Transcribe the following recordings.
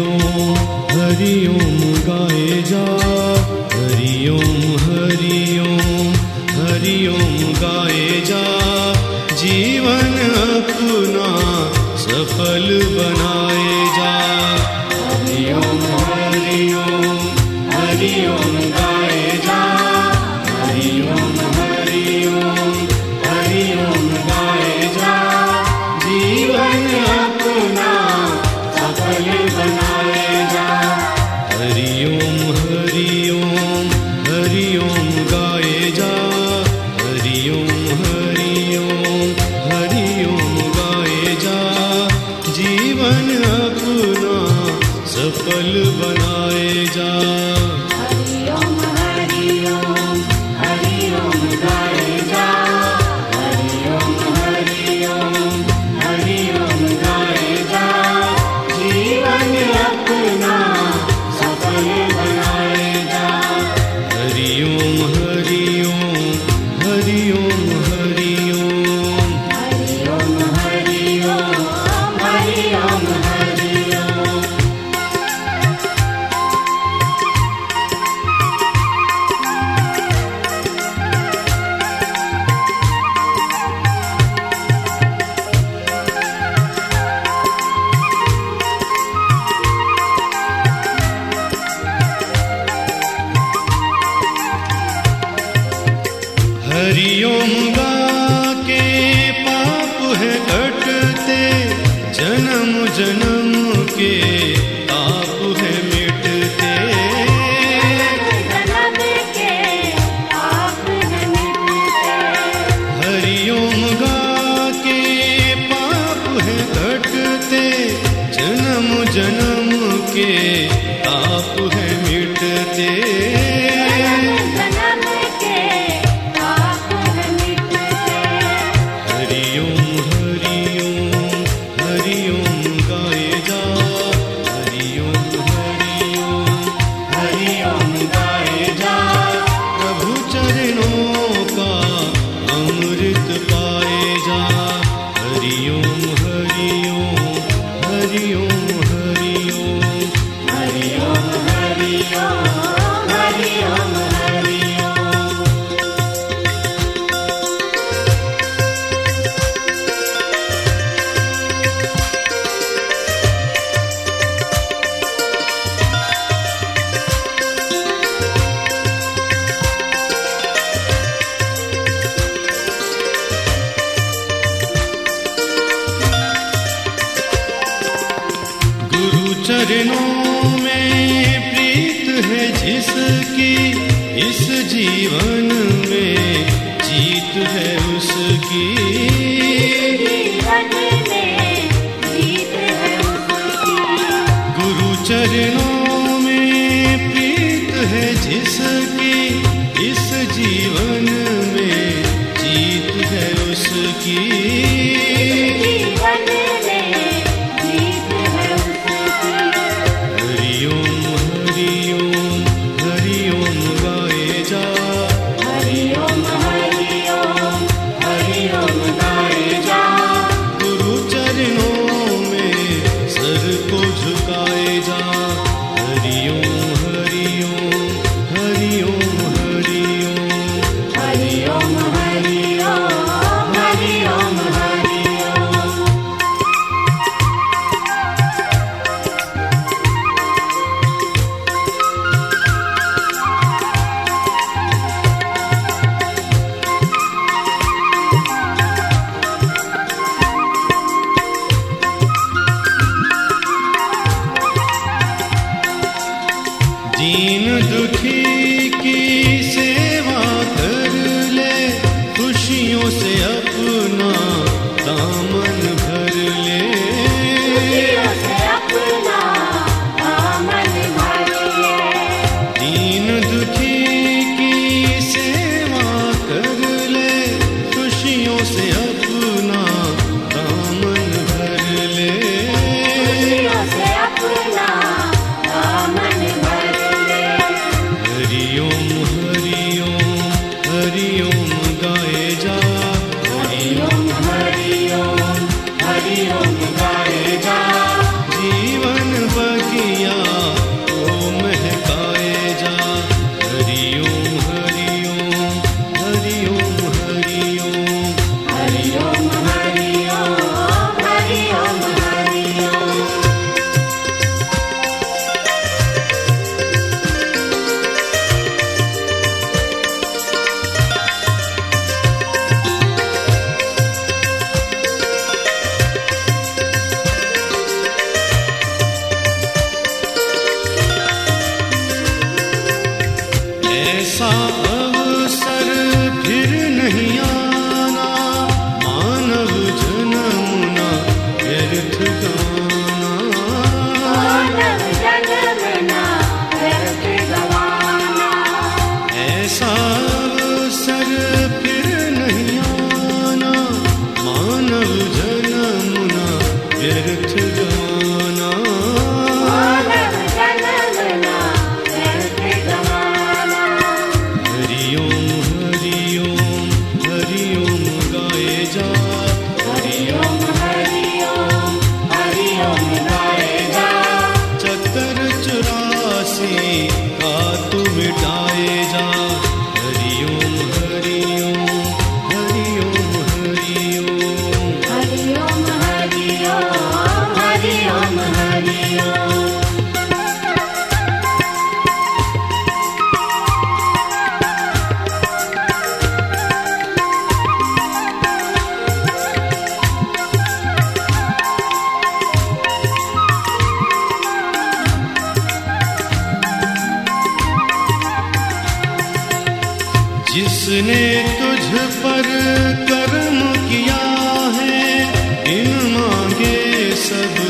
हरि ओम गाए जा। सफल बनाए जा। चरणों में प्रीत है जिसकी इस जीवन में जीत है उसकी। गुरु चरणों में प्रीत है जिसकी ना ऐसा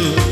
you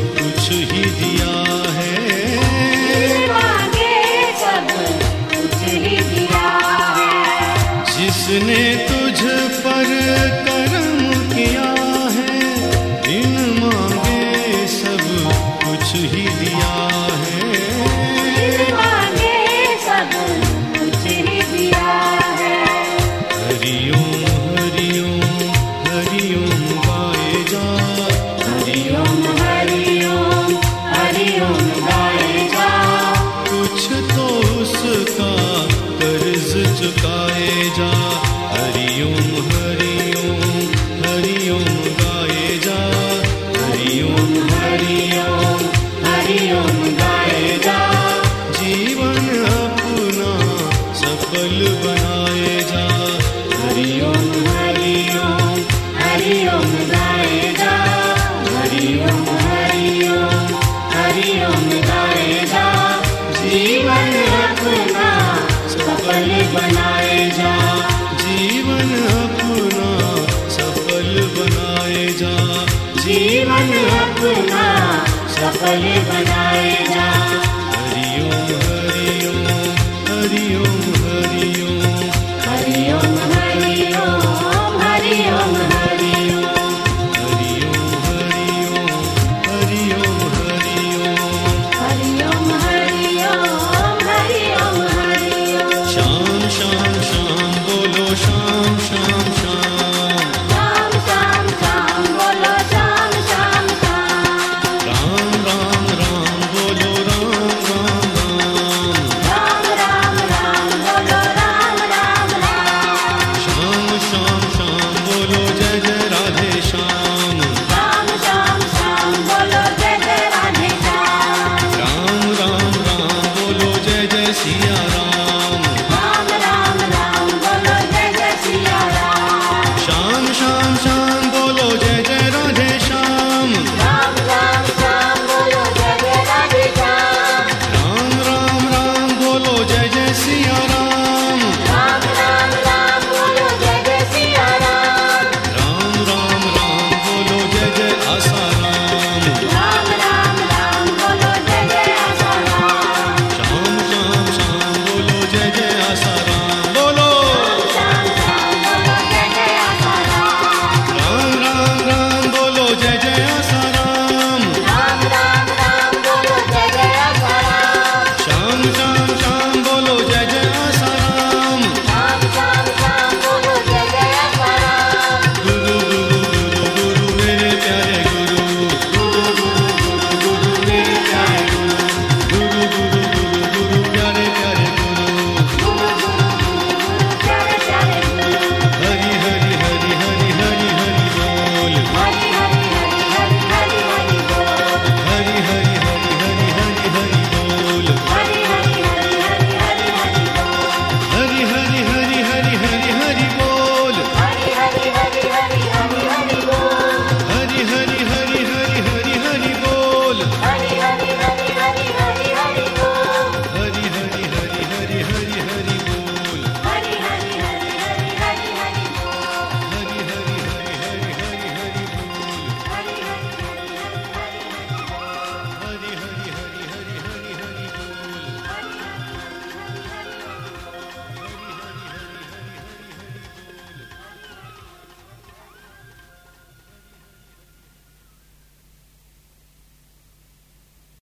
बनाए जा। जीवन अपना सफल बनाए जा। जीवन अपना सफल बनाए